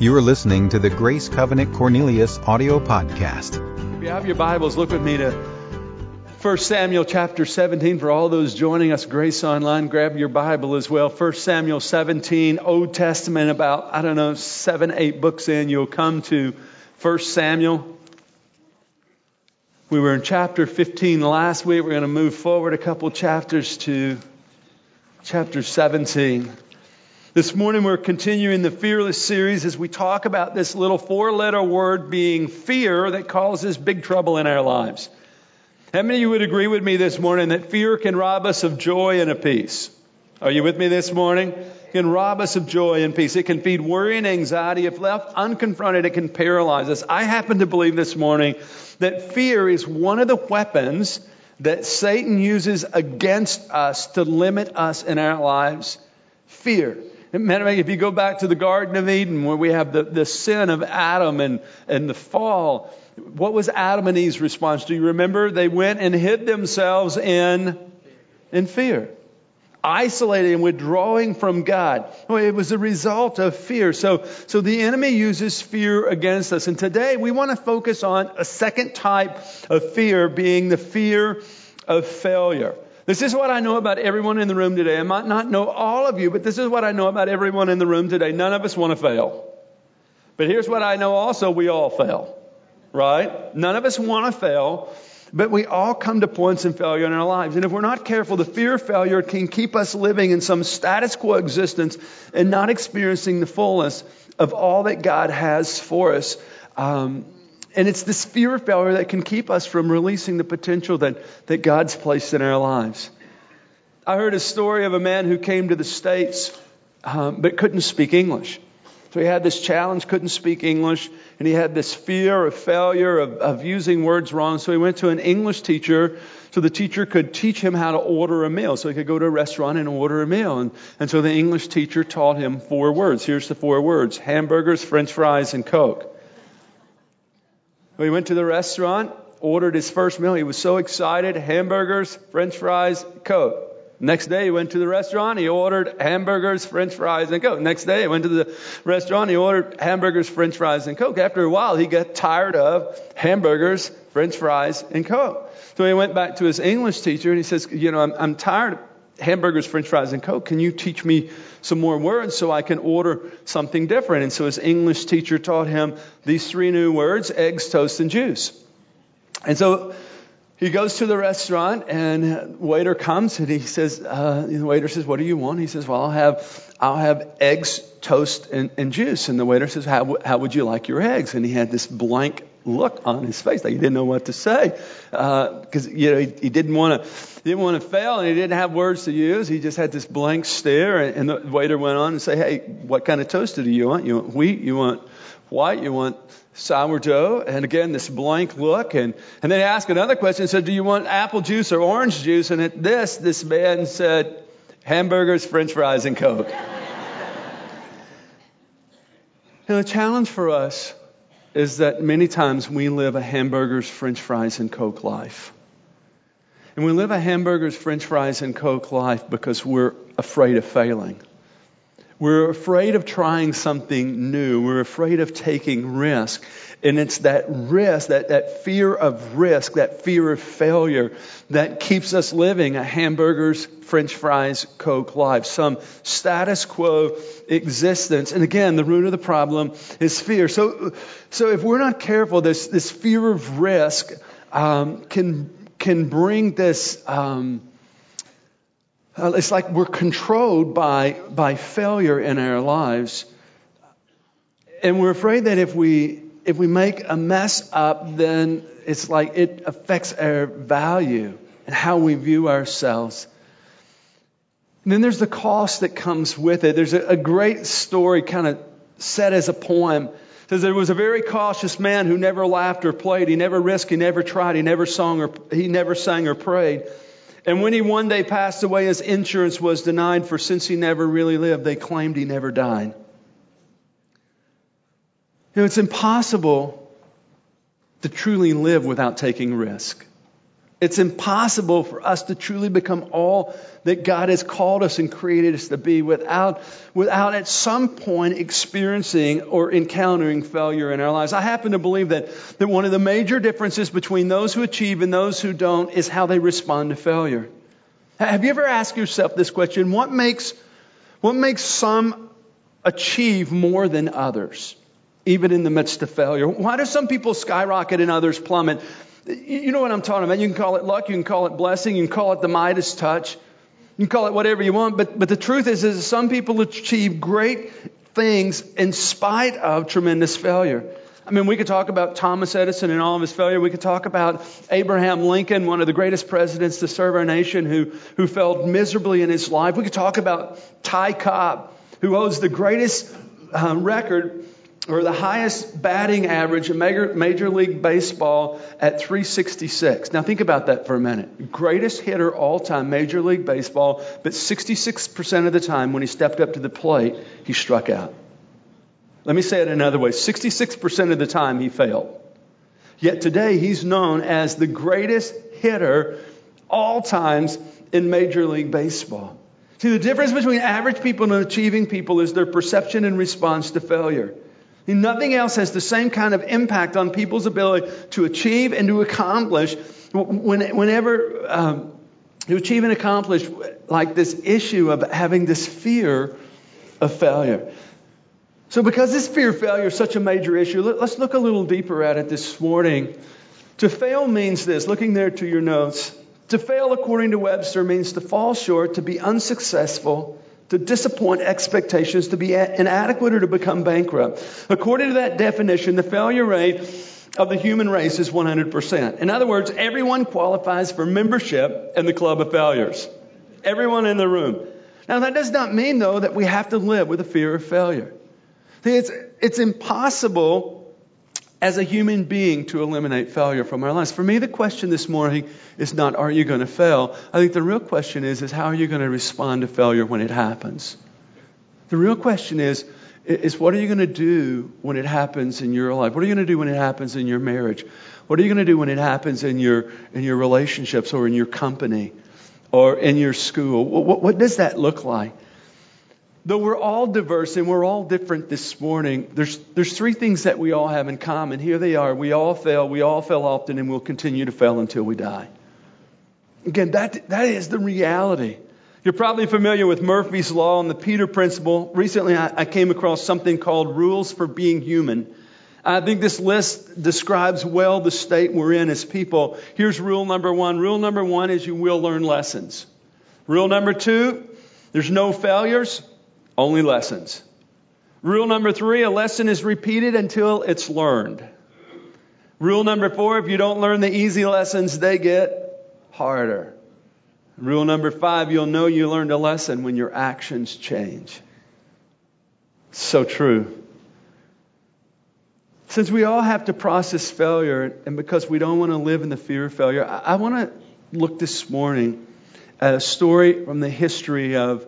You are listening to the Grace Covenant Cornelius audio podcast. If you have your Bibles, look with me to 1 Samuel chapter 17. For all those joining us, Grace Online, grab your Bible as well. 1 Samuel 17, Old Testament, about, I don't know, seven, eight books in, you'll come to 1 Samuel. We were in chapter 15 last week. We're going to move forward a couple chapters to chapter 17. This morning we're continuing the Fearless series as we talk about this little four letter word being fear that causes big trouble in our lives. How many of you would agree with me this morning that fear can rob us of joy and of peace? Are you with me this morning? It can rob us of joy and peace. It can feed worry and anxiety. If left unconfronted, it can paralyze us. I happen to believe this morning that fear is one of the weapons that Satan uses against us to limit us in our lives. Fear. If you go back to the Garden of Eden where we have the, the sin of Adam and, and the fall, what was Adam and Eve's response? Do you remember? They went and hid themselves in, in fear, isolating and withdrawing from God. It was a result of fear. So, so the enemy uses fear against us. And today we want to focus on a second type of fear being the fear of failure. This is what I know about everyone in the room today. I might not know all of you, but this is what I know about everyone in the room today. None of us want to fail. But here's what I know also we all fail, right? None of us want to fail, but we all come to points in failure in our lives. And if we're not careful, the fear of failure can keep us living in some status quo existence and not experiencing the fullness of all that God has for us. Um, and it's this fear of failure that can keep us from releasing the potential that, that God's placed in our lives. I heard a story of a man who came to the States um, but couldn't speak English. So he had this challenge, couldn't speak English, and he had this fear of failure, of, of using words wrong. So he went to an English teacher so the teacher could teach him how to order a meal. So he could go to a restaurant and order a meal. And, and so the English teacher taught him four words. Here's the four words hamburgers, french fries, and Coke. We went to the restaurant, ordered his first meal. He was so excited hamburgers, french fries, Coke. Next day, he went to the restaurant. He ordered hamburgers, french fries, and Coke. Next day, he went to the restaurant. He ordered hamburgers, french fries, and Coke. After a while, he got tired of hamburgers, french fries, and Coke. So he went back to his English teacher and he says, You know, I'm, I'm tired of hamburgers, french fries, and Coke. Can you teach me some more words so I can order something different? And so his English teacher taught him these three new words eggs, toast, and juice. And so he goes to the restaurant and waiter comes and he says, uh, the waiter says, what do you want? He says, well, I'll have, I'll have eggs, toast, and, and juice. And the waiter says, how, how would you like your eggs? And he had this blank look on his face, like he didn't know what to say, because uh, you know he, he didn't want to didn't want to fail, and he didn't have words to use. He just had this blank stare, and, and the waiter went on and say, "Hey, what kind of toast do you want? You want wheat? You want white? You want sourdough?" And again, this blank look, and and then he asked another question. Said, "Do you want apple juice or orange juice?" And at this, this man said, "Hamburgers, French fries, and Coke." And the challenge for us is that many times we live a hamburgers, french fries, and Coke life. And we live a hamburgers, french fries, and Coke life because we're afraid of failing. We're afraid of trying something new. We're afraid of taking risk. And it's that risk, that, that fear of risk, that fear of failure that keeps us living a hamburgers, french fries, Coke life, some status quo existence. And again, the root of the problem is fear. So, so if we're not careful, this, this fear of risk um, can, can bring this. Um, uh, it's like we're controlled by, by failure in our lives. And we're afraid that if we, if we make a mess up, then it's like it affects our value and how we view ourselves. And then there's the cost that comes with it. There's a, a great story kind of set as a poem. It says there was a very cautious man who never laughed or played. He never risked. He never tried. He never sung or he never sang or prayed. And when he one day passed away, his insurance was denied, for since he never really lived, they claimed he never died. You know, it's impossible to truly live without taking risk. It's impossible for us to truly become all that God has called us and created us to be without, without at some point experiencing or encountering failure in our lives. I happen to believe that, that one of the major differences between those who achieve and those who don't is how they respond to failure. Have you ever asked yourself this question? What makes, what makes some achieve more than others, even in the midst of failure? Why do some people skyrocket and others plummet? You know what I'm talking about. You can call it luck, you can call it blessing, you can call it the Midas touch, you can call it whatever you want. But, but the truth is, is some people achieve great things in spite of tremendous failure. I mean, we could talk about Thomas Edison and all of his failure. We could talk about Abraham Lincoln, one of the greatest presidents to serve our nation, who, who failed miserably in his life. We could talk about Ty Cobb, who holds the greatest uh, record or the highest batting average in Major, Major League Baseball at 366. Now think about that for a minute. Greatest hitter all time, Major League Baseball, but 66% of the time when he stepped up to the plate, he struck out. Let me say it another way 66% of the time he failed. Yet today he's known as the greatest hitter all times in Major League Baseball. See, the difference between average people and achieving people is their perception and response to failure. Nothing else has the same kind of impact on people's ability to achieve and to accomplish whenever um, to achieve and accomplish like this issue of having this fear of failure. So, because this fear of failure is such a major issue, let's look a little deeper at it this morning. To fail means this, looking there to your notes. To fail, according to Webster, means to fall short, to be unsuccessful, to disappoint expectations, to be inadequate, or to become bankrupt. According to that definition, the failure rate of the human race is 100%. In other words, everyone qualifies for membership in the club of failures. Everyone in the room. Now, that does not mean, though, that we have to live with a fear of failure. It's, it's impossible as a human being to eliminate failure from our lives. For me, the question this morning is not, are you going to fail? I think the real question is, is how are you going to respond to failure when it happens? The real question is, is what are you going to do when it happens in your life? What are you going to do when it happens in your marriage? What are you going to do when it happens in your, in your relationships or in your company or in your school? What, what does that look like? Though we're all diverse and we're all different this morning, there's, there's three things that we all have in common. Here they are. We all fail. We all fail often, and we'll continue to fail until we die. Again, that, that is the reality. You're probably familiar with Murphy's Law and the Peter Principle. Recently, I, I came across something called Rules for Being Human. I think this list describes well the state we're in as people. Here's rule number one. Rule number one is you will learn lessons. Rule number two, there's no failures. Only lessons. Rule number three a lesson is repeated until it's learned. Rule number four if you don't learn the easy lessons, they get harder. Rule number five you'll know you learned a lesson when your actions change. So true. Since we all have to process failure, and because we don't want to live in the fear of failure, I, I want to look this morning at a story from the history of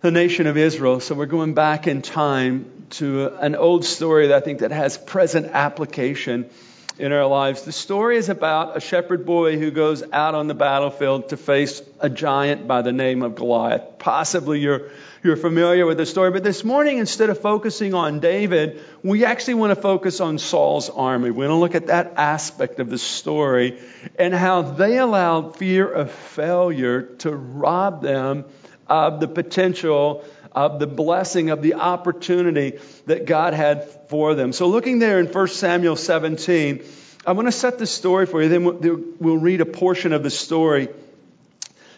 the nation of Israel. So we're going back in time to an old story that I think that has present application in our lives. The story is about a shepherd boy who goes out on the battlefield to face a giant by the name of Goliath. Possibly you're you're familiar with the story, but this morning instead of focusing on David, we actually want to focus on Saul's army. We want to look at that aspect of the story and how they allowed fear of failure to rob them of the potential of the blessing of the opportunity that God had for them. So looking there in 1 Samuel 17, I want to set the story for you. Then we'll read a portion of the story.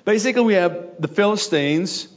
Basically, we have the Philistines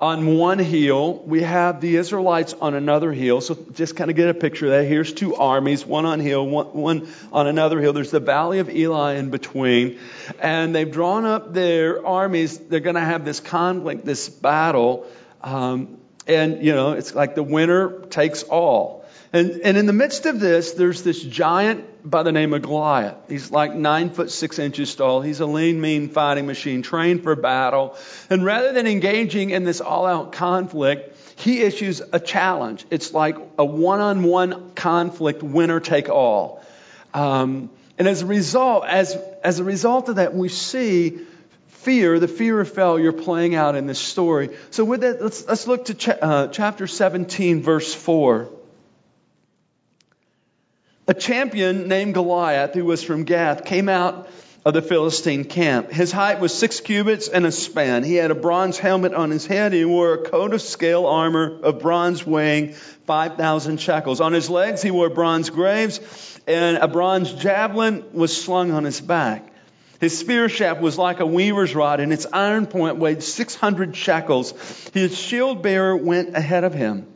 on one hill. We have the Israelites on another hill. So just kind of get a picture of that. Here's two armies, one on hill, one, one on another hill. There's the valley of Elah in between. And they've drawn up their armies. They're going to have this conflict, this battle. Um, and, you know, it's like the winner takes all. And, and in the midst of this, there's this giant by the name of Goliath. He's like nine foot six inches tall. He's a lean, mean fighting machine trained for battle. And rather than engaging in this all out conflict, he issues a challenge. It's like a one on one conflict, winner take all. Um, And as a result, as, as a result of that, we see fear, the fear of failure playing out in this story. So with that, let's, let's look to cha- uh, chapter 17, verse 4. A champion named Goliath, who was from Gath, came out of the Philistine camp. His height was six cubits and a span. He had a bronze helmet on his head. He wore a coat of scale armor of bronze weighing 5,000 shekels. On his legs, he wore bronze greaves, and a bronze javelin was slung on his back. His spear shaft was like a weaver's rod, and its iron point weighed 600 shekels. His shield bearer went ahead of him.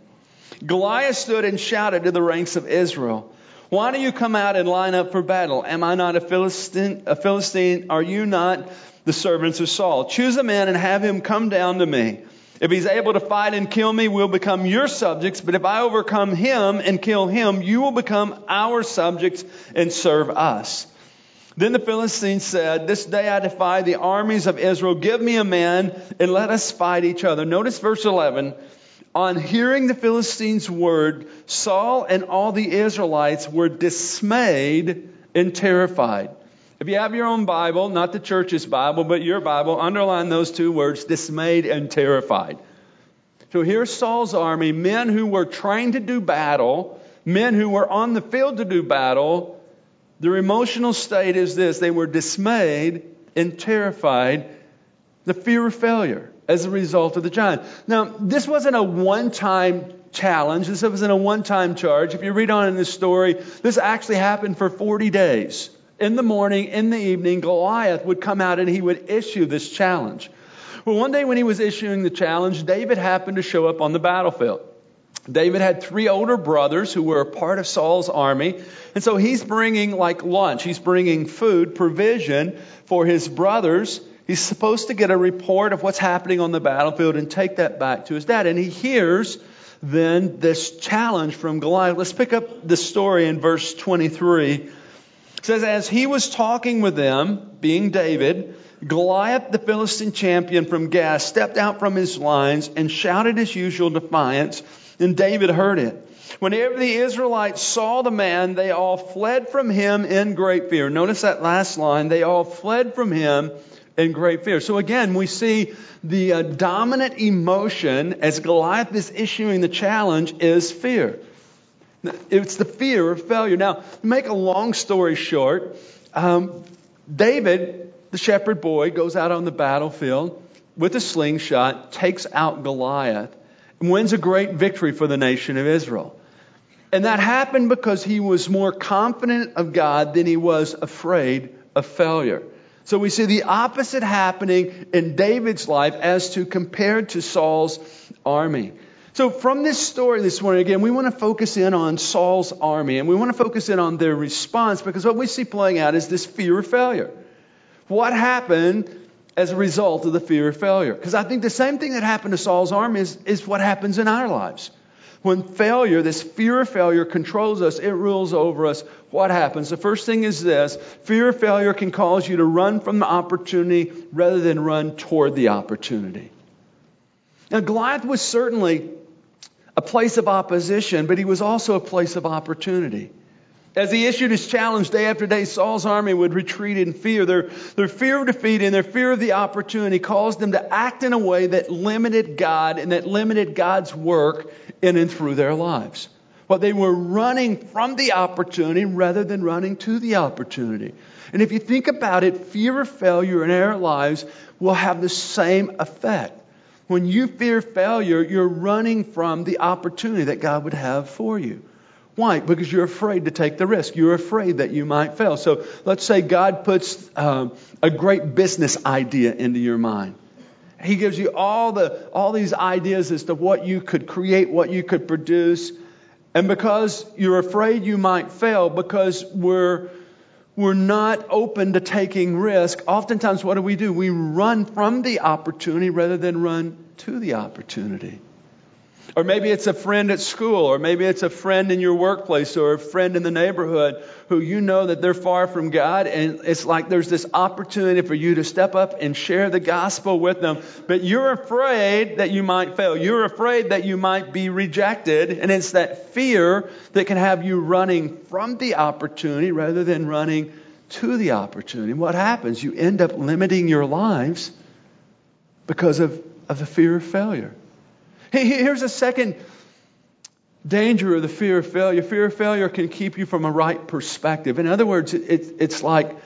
Goliath stood and shouted to the ranks of Israel. Why do you come out and line up for battle? Am I not a Philistine? A Philistine? Are you not the servants of Saul? Choose a man and have him come down to me. If he's able to fight and kill me, we'll become your subjects. But if I overcome him and kill him, you will become our subjects and serve us. Then the Philistines said, This day I defy the armies of Israel. Give me a man and let us fight each other. Notice verse 11. On hearing the Philistines' word, Saul and all the Israelites were dismayed and terrified. If you have your own Bible, not the church's Bible, but your Bible, underline those two words dismayed and terrified. So here's Saul's army, men who were trained to do battle, men who were on the field to do battle, their emotional state is this they were dismayed and terrified, the fear of failure as a result of the giant. Now, this wasn't a one time challenge, this wasn't a one time charge. If you read on in this story, this actually happened for 40 days. In the morning, in the evening, Goliath would come out and he would issue this challenge. Well, one day when he was issuing the challenge, David happened to show up on the battlefield. David had three older brothers who were a part of Saul's army. And so he's bringing like lunch. He's bringing food, provision for his brothers. He's supposed to get a report of what's happening on the battlefield and take that back to his dad. And he hears then this challenge from Goliath. Let's pick up the story in verse 23. It says, As he was talking with them, being David, Goliath, the Philistine champion from Gath, stepped out from his lines and shouted his usual defiance and David heard it. Whenever the Israelites saw the man, they all fled from him in great fear. Notice that last line. They all fled from him in great fear. So again, we see the uh, dominant emotion as Goliath is issuing the challenge is fear. It's the fear of failure. Now, to make a long story short, um, David, the shepherd boy, goes out on the battlefield with a slingshot, takes out Goliath wins a great victory for the nation of Israel. And that happened because he was more confident of God than he was afraid of failure. So we see the opposite happening in David's life as to compared to Saul's army. So from this story this morning, again, we want to focus in on Saul's army and we want to focus in on their response because what we see playing out is this fear of failure. What happened as a result of the fear of failure. Because I think the same thing that happened to Saul's army is, is what happens in our lives. When failure, this fear of failure controls us, it rules over us, what happens? The first thing is this fear of failure can cause you to run from the opportunity rather than run toward the opportunity. Now, Goliath was certainly a place of opposition, but he was also a place of opportunity. As he issued his challenge day after day, Saul's army would retreat in fear. Their, their fear of defeat and their fear of the opportunity caused them to act in a way that limited God and that limited God's work in and through their lives. But they were running from the opportunity rather than running to the opportunity. And if you think about it, fear of failure in our lives will have the same effect. When you fear failure, you're running from the opportunity that God would have for you. Why? Because you're afraid to take the risk. You're afraid that you might fail. So let's say God puts um, a great business idea into your mind. He gives you all the all these ideas as to what you could create, what you could produce, and because you're afraid you might fail, because we're we're not open to taking risk, oftentimes what do we do? We run from the opportunity rather than run to the opportunity. Or maybe it's a friend at school, or maybe it's a friend in your workplace, or a friend in the neighborhood who you know that they're far from God, and it's like there's this opportunity for you to step up and share the gospel with them, but you're afraid that you might fail. You're afraid that you might be rejected, and it's that fear that can have you running from the opportunity rather than running to the opportunity. What happens? You end up limiting your lives because of, of the fear of failure. Here's a second danger of the fear of failure. Fear of failure can keep you from a right perspective. In other words, it, it's like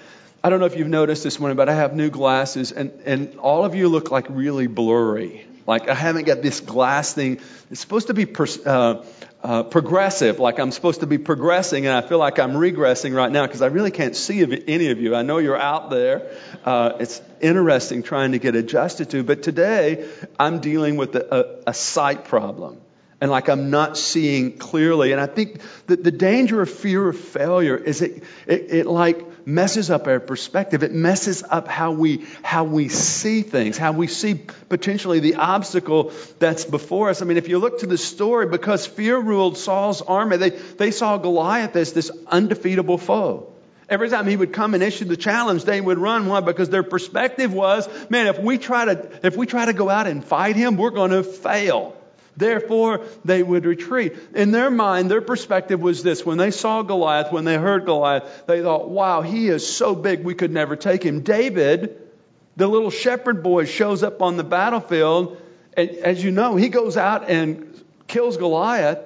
I don't know if you've noticed this morning, but I have new glasses, and, and all of you look like really blurry. Like I haven't got this glass thing. It's supposed to be pers- uh, uh, progressive, like I'm supposed to be progressing, and I feel like I'm regressing right now because I really can't see any of you. I know you're out there. Uh, it's interesting trying to get adjusted to, but today I'm dealing with a, a, a sight problem and like I'm not seeing clearly. And I think that the danger of fear of failure is it, it, it, like messes up our perspective. It messes up how we, how we see things, how we see potentially the obstacle that's before us. I mean, if you look to the story, because fear ruled Saul's army, they, they saw Goliath as this undefeatable foe. Every time he would come and issue the challenge, they would run. Why? Because their perspective was, man, if we try to, if we try to go out and fight him, we're going to fail. Therefore, they would retreat. In their mind, their perspective was this. When they saw Goliath, when they heard Goliath, they thought, wow, he is so big we could never take him. David, the little shepherd boy, shows up on the battlefield. And as you know, he goes out and kills Goliath.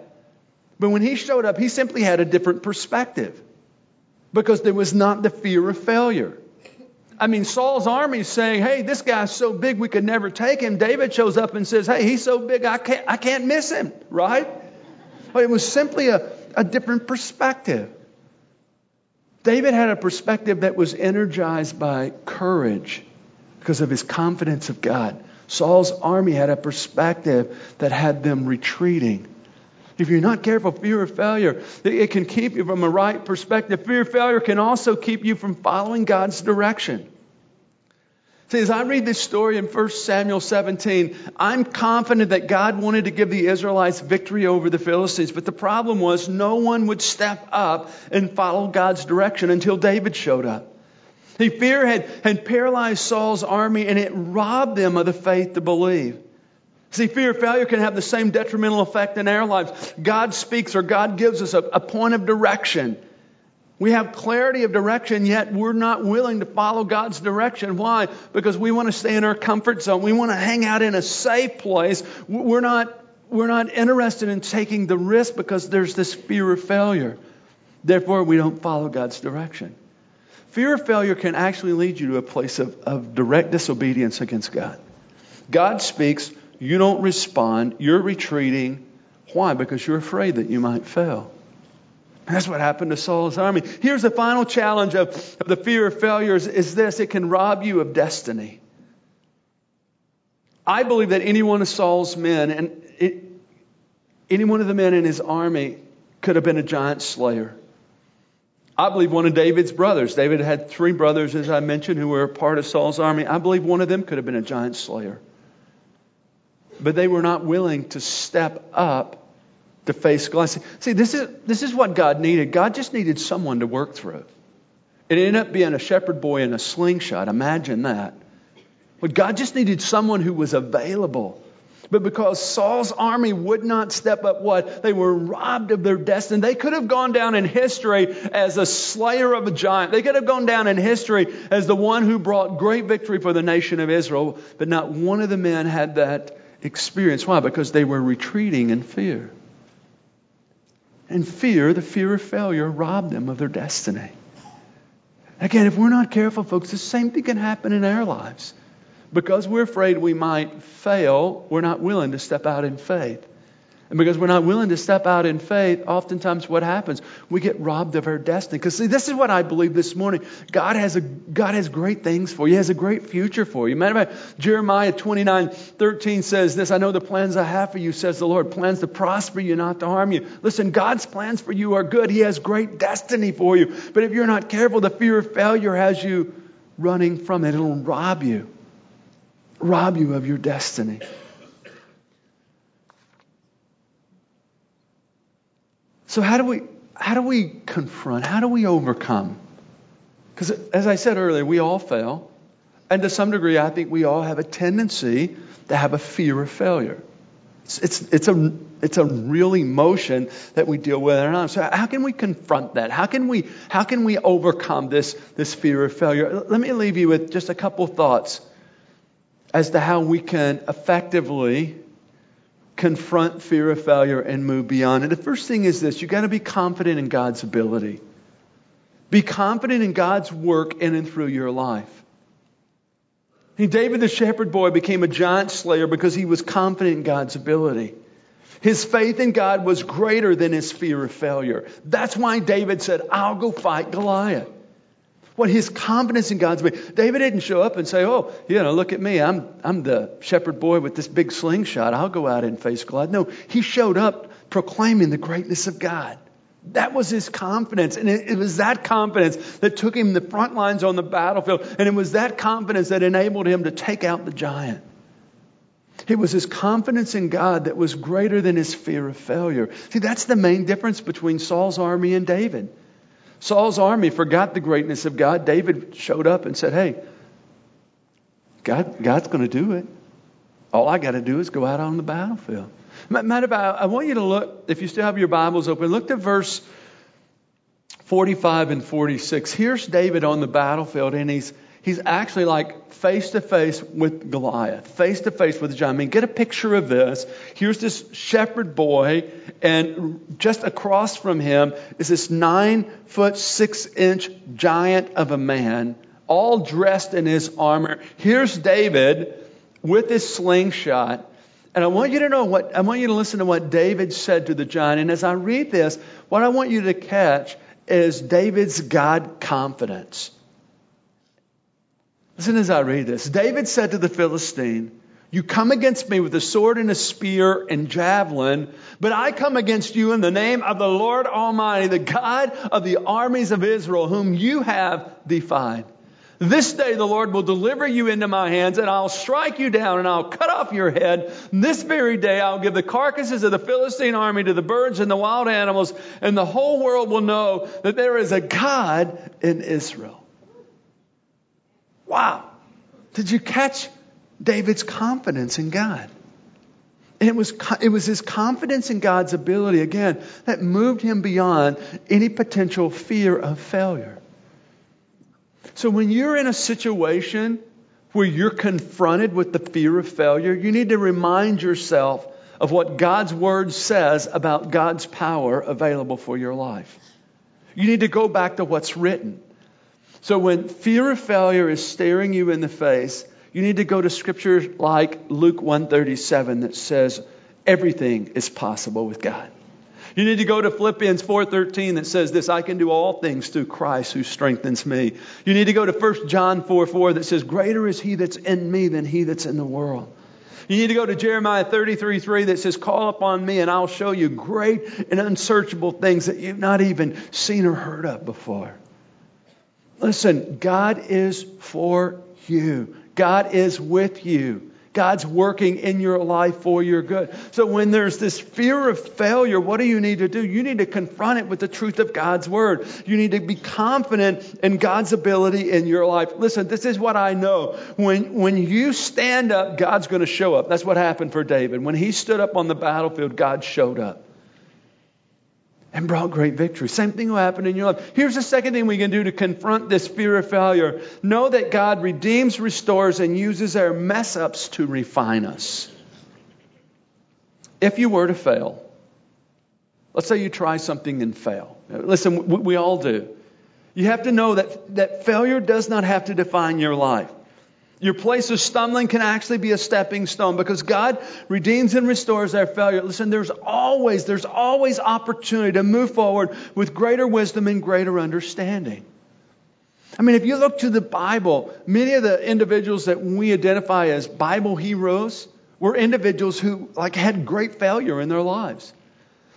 But when he showed up, he simply had a different perspective because there was not the fear of failure. I mean, Saul's army is saying, hey, this guy's so big we could never take him. David shows up and says, hey, he's so big I can't, I can't miss him, right? It was simply a, a different perspective. David had a perspective that was energized by courage because of his confidence of God. Saul's army had a perspective that had them retreating if you're not careful, fear of failure, it can keep you from a right perspective. Fear of failure can also keep you from following God's direction. See, as I read this story in 1 Samuel 17, I'm confident that God wanted to give the Israelites victory over the Philistines, but the problem was no one would step up and follow God's direction until David showed up. See, fear had, had paralyzed Saul's army and it robbed them of the faith to believe. See, fear of failure can have the same detrimental effect in our lives. God speaks or God gives us a, a point of direction. We have clarity of direction, yet we're not willing to follow God's direction. Why? Because we want to stay in our comfort zone. We want to hang out in a safe place. We're not, we're not interested in taking the risk because there's this fear of failure. Therefore, we don't follow God's direction. Fear of failure can actually lead you to a place of, of direct disobedience against God. God speaks, you don't respond. You're retreating. Why? Because you're afraid that you might fail. That's what happened to Saul's army. Here's the final challenge of, of the fear of failures is this it can rob you of destiny. I believe that any one of Saul's men and it, any one of the men in his army could have been a giant slayer. I believe one of David's brothers, David had three brothers, as I mentioned, who were part of Saul's army. I believe one of them could have been a giant slayer but they were not willing to step up to face Goliath. See, this is, this is what God needed. God just needed someone to work through. It ended up being a shepherd boy in a slingshot. Imagine that. But God just needed someone who was available. But because Saul's army would not step up, what? They were robbed of their destiny. They could have gone down in history as a slayer of a giant. They could have gone down in history as the one who brought great victory for the nation of Israel. But not one of the men had that experience. Why? Because they were retreating in fear. And fear, the fear of failure, robbed them of their destiny. Again, if we're not careful, folks, the same thing can happen in our lives. Because we're afraid we might fail, we're not willing to step out in faith. And because we're not willing to step out in faith, oftentimes what happens? We get robbed of our destiny. Because see, this is what I believe this morning. God has a God has great things for you. He has a great future for you. Matter of fact, Jeremiah 29, 13 says this, I know the plans I have for you, says the Lord, plans to prosper you, not to harm you. Listen, God's plans for you are good. He has great destiny for you. But if you're not careful, the fear of failure has you running from it. It'll rob you. Rob you of your destiny. So how do we how do we confront? How do we overcome? Because as I said earlier, we all fail. And to some degree, I think we all have a tendency to have a fear of failure. It's, it's, it's, a, it's a real emotion that we deal with. And so how can we confront that? How can we, how can we overcome this, this fear of failure? Let me leave you with just a couple thoughts as to how we can effectively confront fear of failure and move beyond. And the first thing is this you've got to be confident in God's ability. Be confident in God's work in and through your life. David the shepherd boy became a giant slayer because he was confident in God's ability. His faith in God was greater than his fear of failure. That's why David said, I'll go fight Goliath. What his confidence in God's way. David didn't show up and say, Oh, you know, look at me. I'm, I'm the shepherd boy with this big slingshot. I'll go out and face Goliath. No, he showed up proclaiming the greatness of God. That was his confidence. And it, it, was that confidence that took him the front lines on the battlefield. And it was that confidence that enabled him to take out the giant. It was his confidence in God that was greater than his fear of failure. See, that's the main difference between Saul's army and David. Saul's army forgot the greatness of God. David showed up and said, Hey, God, God's going to do it. All I got to do is go out on the battlefield. Matter of fact, I want you to look, if you still have your Bibles open, look to verse 45 and 46. Here's David on the battlefield, and he's, he's actually like face to face with Goliath, face to face with the giant. I mean, get a picture of this. Here's this shepherd boy, and just across from him is this nine foot, six inch giant of a man, all dressed in his armor. Here's David with his slingshot and I want you to know what, I want you to listen to what David said to the giant. And as I read this, what I want you to catch is David's God confidence. Listen as I read this. David said to the Philistine, You come against me with a sword and a spear and javelin, but I come against you in the name of the Lord Almighty, the God of the armies of Israel, whom you have defied. This day the Lord will deliver you into my hands, and I'll strike you down, and I'll cut off your head. This very day I'll give the carcasses of the Philistine army to the birds and the wild animals, and the whole world will know that there is a God in Israel. Wow. Did you catch David's confidence in God? And it was, it was his confidence in God's ability, again, that moved him beyond any potential fear of failure. So when you're in a situation where you're confronted with the fear of failure, you need to remind yourself of what God's word says about God's power available for your life. You need to go back to what's written. So when fear of failure is staring you in the face, you need to go to scripture like Luke 137 that says everything is possible with God. You need to go to Philippians 4:13 that says this, I can do all things through Christ who strengthens me. You need to go to 1 John 4:4 that says greater is he that's in me than he that's in the world. You need to go to Jeremiah 33 3 that says, Call upon me and I'll show you great and unsearchable things that you've not even seen or heard of before. Listen, God is for you, God is with you. God's working in your life for your good. So when there's this fear of failure, what do you need to do? You need to confront it with the truth of God's word. You need to be confident in God's ability in your life. Listen, this is what I know. When, when you stand up, God's going to show up. That's what happened for David. When he stood up on the battlefield, God showed up and brought great victory. Same thing will happen in your life. Here's the second thing we can do to confront this fear of failure know that God redeems, restores, and uses our mess ups to refine us. If you were to fail, let's say you try something and fail. Listen, we all do. You have to know that, that failure does not have to define your life. Your place of stumbling can actually be a stepping stone because God redeems and restores our failure. Listen, there's always, there's always opportunity to move forward with greater wisdom and greater understanding. I mean, if you look to the Bible, many of the individuals that we identify as Bible heroes were individuals who like had great failure in their lives.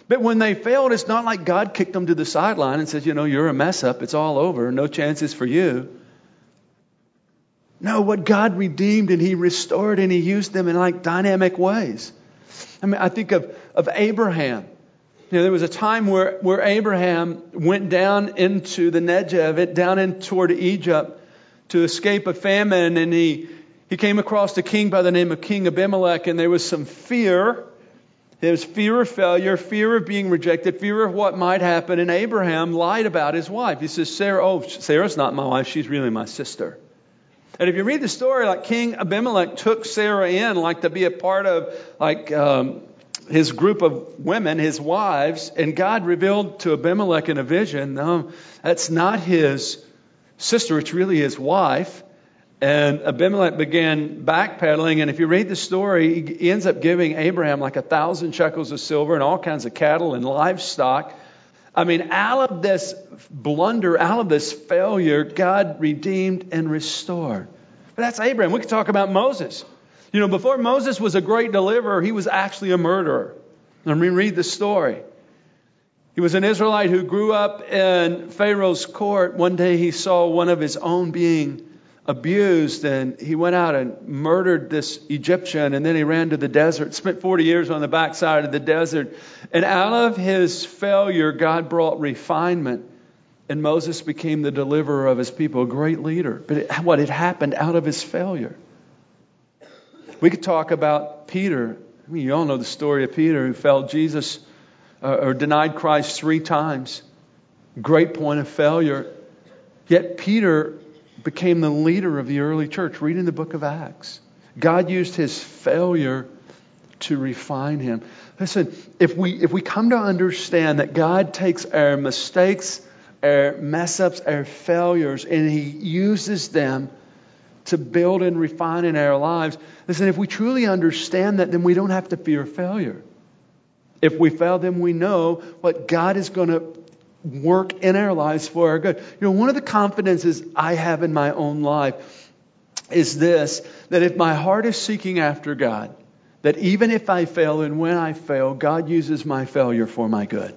But when they failed, it's not like God kicked them to the sideline and said, you know, you're a mess up. It's all over. No chances for you. No, what God redeemed and He restored and He used them in like dynamic ways. I mean, I think of, of Abraham. You know, there was a time where, where Abraham went down into the Negev, down in toward Egypt to escape a famine, and he, he came across a king by the name of King Abimelech, and there was some fear There's fear of failure, fear of being rejected, fear of what might happen. And Abraham lied about his wife. He says, Sarah, oh, Sarah's not my wife. She's really my sister. And if you read the story, like King Abimelech took Sarah in, like to be a part of, like, um, his group of women, his wives, and God revealed to Abimelech in a vision, no, that's not his sister, it's really his wife. And Abimelech began backpedaling. And if you read the story, he ends up giving Abraham like a thousand shekels of silver and all kinds of cattle and livestock. I mean, out of this blunder, out of this failure, God redeemed and restored. But that's Abraham. We could talk about Moses. You know, before Moses was a great deliverer, he was actually a murderer. Let me read the story. He was an Israelite who grew up in Pharaoh's court. One day he saw one of his own being abused and he went out and murdered this Egyptian and then he ran to the desert, spent 40 years on the backside of the desert. And out of his failure, God brought refinement and Moses became the deliverer of his people, a great leader. But it, what had happened out of his failure? We could talk about Peter. I mean, you all know the story of Peter who failed Jesus uh, or denied Christ three times. Great point of failure. Yet Peter became the leader of the early church. Reading the book of Acts. God used his failure to refine him. Listen, if we, if we come to understand that God takes our mistakes, our mess ups, our failures, and he uses them to build and refine in our lives, listen, if we truly understand that, then we don't have to fear failure. If we fail, then we know what God is going to work in our lives for our good. You know, one of the confidences I have in my own life is this that if my heart is seeking after God, that even if I fail and when I fail, God uses my failure for my good.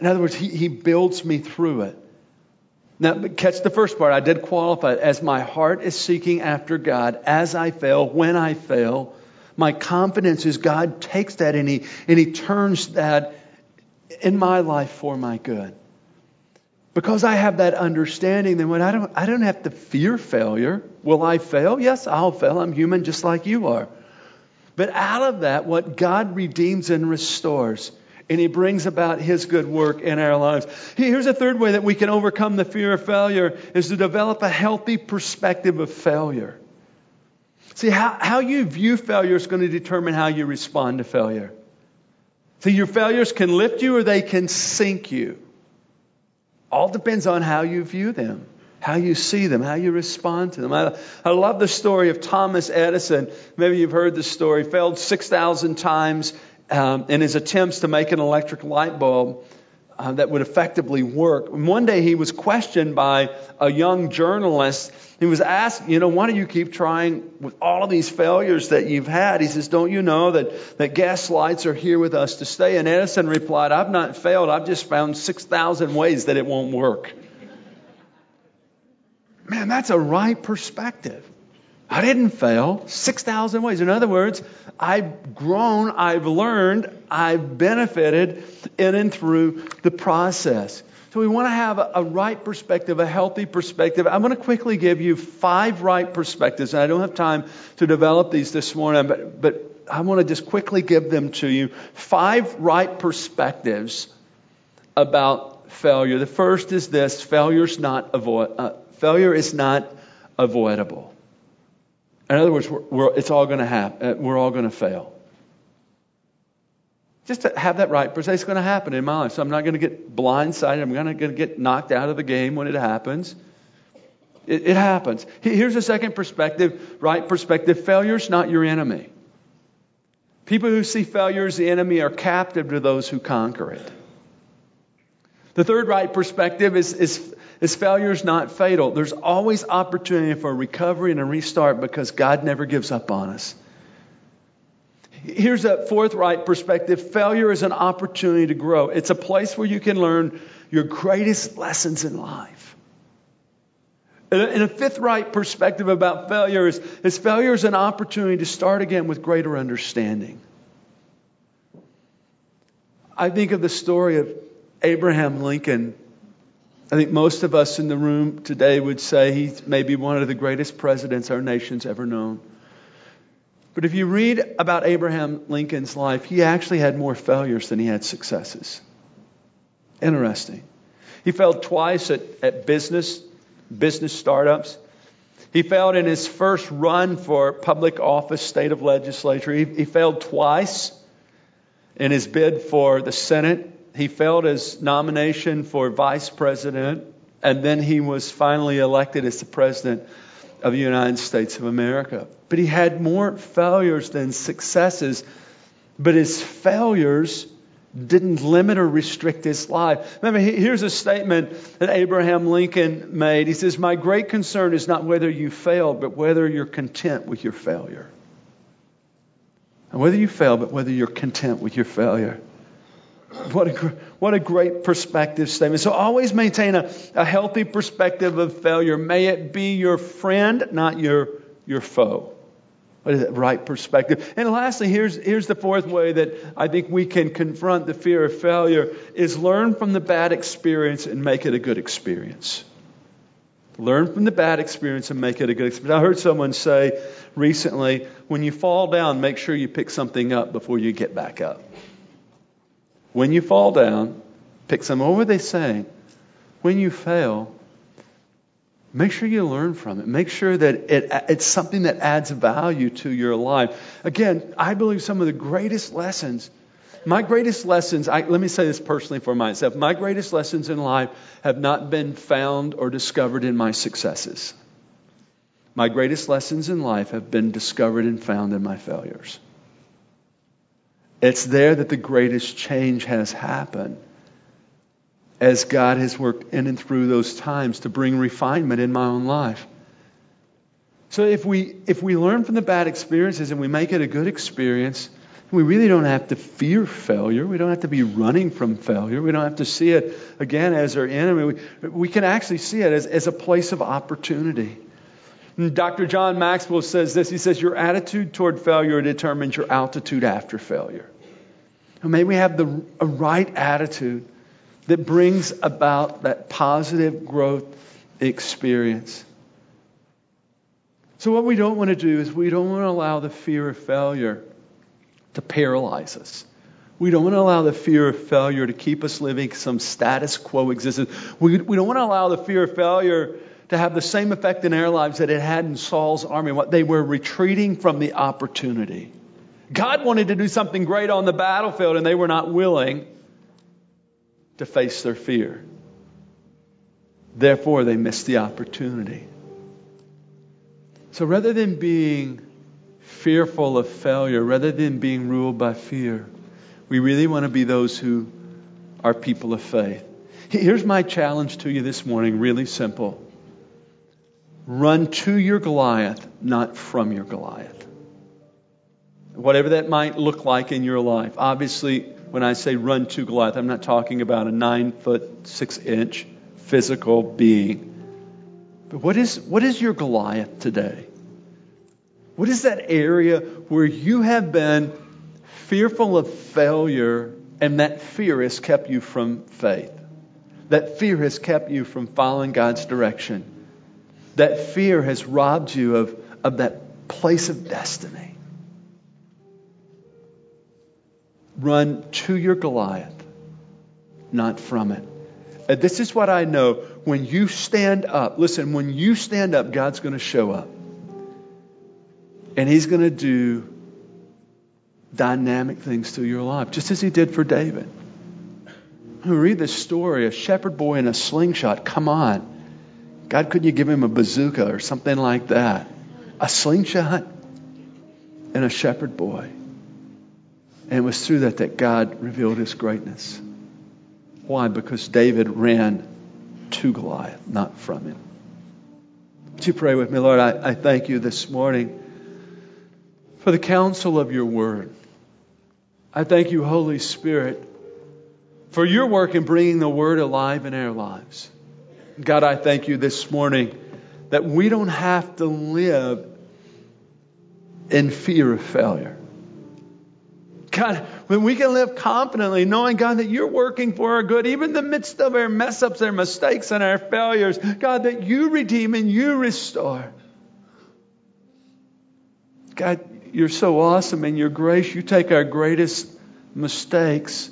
In other words, He, he builds me through it. Now, catch the first part. I did qualify. As my heart is seeking after God, as I fail, when I fail, my confidence is God takes that and He, and he turns that in my life for my good. Because I have that understanding, then when I don't, I don't have to fear failure. Will I fail? Yes, I'll fail. I'm human just like you are. But out of that, what God redeems and restores, and He brings about His good work in our lives. Here's a third way that we can overcome the fear of failure is to develop a healthy perspective of failure. See, how, how you view failure is going to determine how you respond to failure. See, your failures can lift you or they can sink you. All depends on how you view them, how you see them, how you respond to them. I, I love the story of Thomas Edison. Maybe you've heard the story. Failed 6,000 times um, in his attempts to make an electric light bulb uh, that would effectively work. And one day he was questioned by a young journalist. He was asked, you know, why do you keep trying with all of these failures that you've had? He says, don't you know that, that gas lights are here with us to stay? And Edison replied, I've not failed. I've just found 6,000 ways that it won't work. Man, that's a right perspective. I didn't fail 6,000 ways. In other words, I've grown, I've learned, I've benefited in and through the process. So we want to have a, right perspective, a healthy perspective. I'm going to quickly give you five right perspectives, and I don't have time to develop these this morning, but, but I want to just quickly give them to you. Five right perspectives about failure. The first is this: not avoid, uh, failure is not avoidable. In other words, we're, we're, it's all going to happen. Uh, we're all going to fail. Just to have that right, it's going to happen in my life. So I'm not going to get blindsided. I'm not going to get knocked out of the game when it happens. It, it happens. Here's a second perspective, right perspective. Failure's not your enemy. People who see failure as the enemy are captive to those who conquer it. The third right perspective is, is his failure is not fatal. There's always opportunity for a recovery and a restart because God never gives up on us. Here's a forthright perspective failure is an opportunity to grow, it's a place where you can learn your greatest lessons in life. And a fifth right perspective about failure is, is failure is an opportunity to start again with greater understanding. I think of the story of Abraham Lincoln I think most of us in the room today would say he's maybe one of the greatest presidents our nation's ever known. But if you read about Abraham Lincoln's life, he actually had more failures than he had successes. Interesting. He failed twice at, at business, business startups. He failed in his first run for public office, state of legislature. He, he failed twice in his bid for the Senate. He failed his nomination for vice president, and then he was finally elected as the president of the United States of America. But he had more failures than successes. But his failures didn't limit or restrict his life. Remember, here's a statement that Abraham Lincoln made. He says, My great concern is not whether you failed, but whether you're content with your failure. And whether you fail, but whether you're content with your failure. What a, what a great perspective statement. So always maintain a, a healthy perspective of failure. May it be your friend, not your, your foe. What is it? Right perspective. And lastly, here's, here's the fourth way that I think we can confront the fear of failure is learn from the bad experience and make it a good experience. Learn from the bad experience and make it a good experience. I heard someone say recently, when you fall down, make sure you pick something up before you get back up. When you fall down, pick some. What were they saying? When you fail, make sure you learn from it. Make sure that it, it's something that adds value to your life. Again, I believe some of the greatest lessons, my greatest lessons, I, let me say this personally for myself, my greatest lessons in life have not been found or discovered in my successes. My greatest lessons in life have been discovered and found in my failures. It's there that the greatest change has happened as God has worked in and through those times to bring refinement in my own life. So if we if we learn from the bad experiences and we make it a good experience, we really don't have to fear failure. We don't have to be running from failure. We don't have to see it again as our enemy. We, we can actually see it as, as a place of opportunity. Dr. John Maxwell says this. He says, Your attitude toward failure determines your altitude after failure. And may we have the, right attitude that brings about that positive growth experience. So, what we don't want to do is we don't want to allow the fear of failure to paralyze us. We don't want to allow the fear of failure to keep us living some status quo existence. We, we don't want to allow the fear of failure to have the same effect in our lives that it had in Saul's army. What they were retreating from the opportunity. God wanted to do something great on the battlefield, and they were not willing to face their fear. Therefore, they missed the opportunity. So rather than being fearful of failure, rather than being ruled by fear, we really want to be those who are people of faith. Here's my challenge to you this morning, really simple. Run to your Goliath, not from your Goliath. Whatever that might look like in your life. Obviously, when I say run to Goliath, I'm not talking about a nine foot, six inch physical being. But what is, what is your Goliath today? What is that area where you have been fearful of failure and that fear has kept you from faith? That fear has kept you from following God's direction? That fear has robbed you of, of that place of destiny. Run to your Goliath, not from it. And this is what I know. When you stand up, listen, when you stand up, God's going to show up. And He's going to do dynamic things through your life, just as He did for David. We read this story a shepherd boy in a slingshot. Come on. God, couldn't you give him a bazooka or something like that? A slingshot and a shepherd boy. And it was through that that God revealed his greatness. Why? Because David ran to Goliath, not from him. Would you pray with me, Lord? I, I thank you this morning for the counsel of your word. I thank you, Holy Spirit, for your work in bringing the word alive in our lives. God, I thank you this morning that we don't have to live in fear of failure. God, when we can live confidently, knowing, God, that you're working for our good, even in the midst of our mess ups, our mistakes, and our failures, God, that you redeem and you restore. God, you're so awesome in your grace. You take our greatest mistakes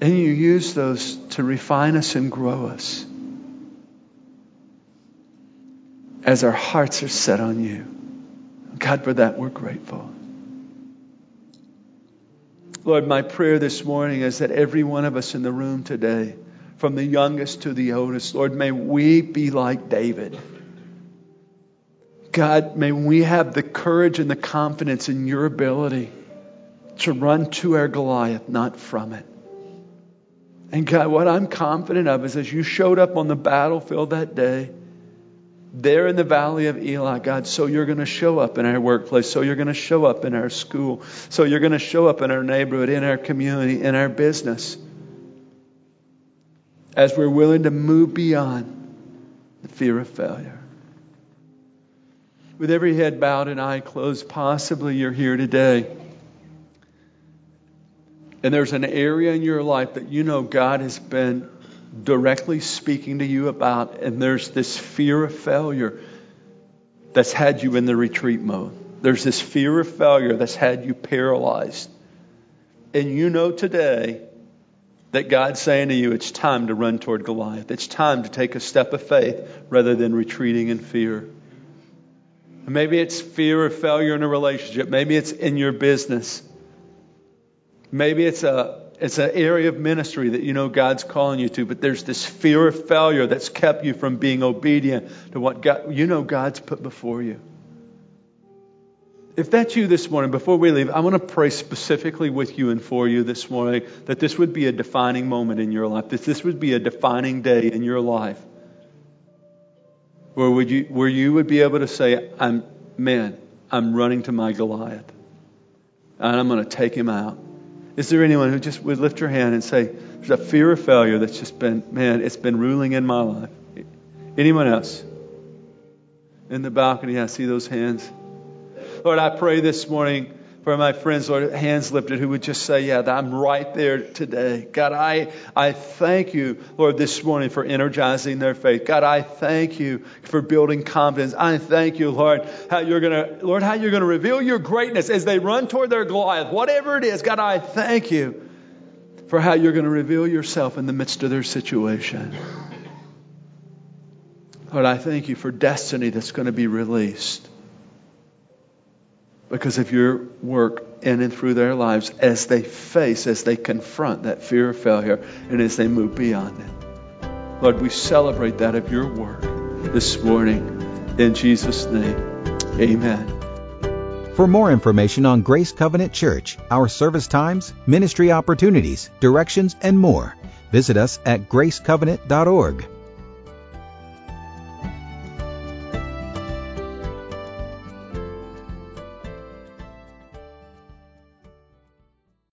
and you use those to refine us and grow us as our hearts are set on you. God, for that we're grateful. Lord, my prayer this morning is that every one of us in the room today, from the youngest to the oldest, Lord, may we be like David. God, may we have the courage and the confidence in your ability to run to our Goliath, not from it. And God, what I'm confident of is as you showed up on the battlefield that day, there in the valley of Elah, God, so you're going to show up in our workplace, so you're going to show up in our school, so you're going to show up in our neighborhood, in our community, in our business, as we're willing to move beyond the fear of failure. With every head bowed and eye closed, possibly you're here today. And there's an area in your life that you know God has been directly speaking to you about, and there's this fear of failure that's had you in the retreat mode. There's this fear of failure that's had you paralyzed. And you know today that God's saying to you, it's time to run toward Goliath. It's time to take a step of faith rather than retreating in fear. Maybe it's fear of failure in a relationship. Maybe it's in your business. Maybe it's a it's an area of ministry that you know God's calling you to, but there's this fear of failure that's kept you from being obedient to what God, you know God's put before you. If that's you this morning, before we leave, I want to pray specifically with you and for you this morning that this would be a defining moment in your life, that this would be a defining day in your life where, would you, where you would be able to say, I'm, man, I'm running to my Goliath and I'm going to take him out. Is there anyone who just would lift your hand and say, There's a fear of failure that's just been, man, it's been ruling in my life? Anyone else? In the balcony, I see those hands. Lord, I pray this morning for my friends, Lord, hands lifted, who would just say, Yeah, I'm right there today. God, I, I thank you, Lord, this morning for energizing their faith. God, I thank you for building confidence. I thank you, Lord, how you're gonna, Lord, how you're gonna reveal your greatness as they run toward their Goliath. Whatever it is, God, I thank you for how you're gonna reveal yourself in the midst of their situation. Lord, I thank you for destiny that's going to be released because of your work in and through their lives as they face, as they confront that fear of failure, and as they move beyond it. Lord, we celebrate that of your work this morning. In Jesus' name, amen. For more information on Grace Covenant Church, our service times, ministry opportunities, directions, and more, visit us at gracecovenant.org.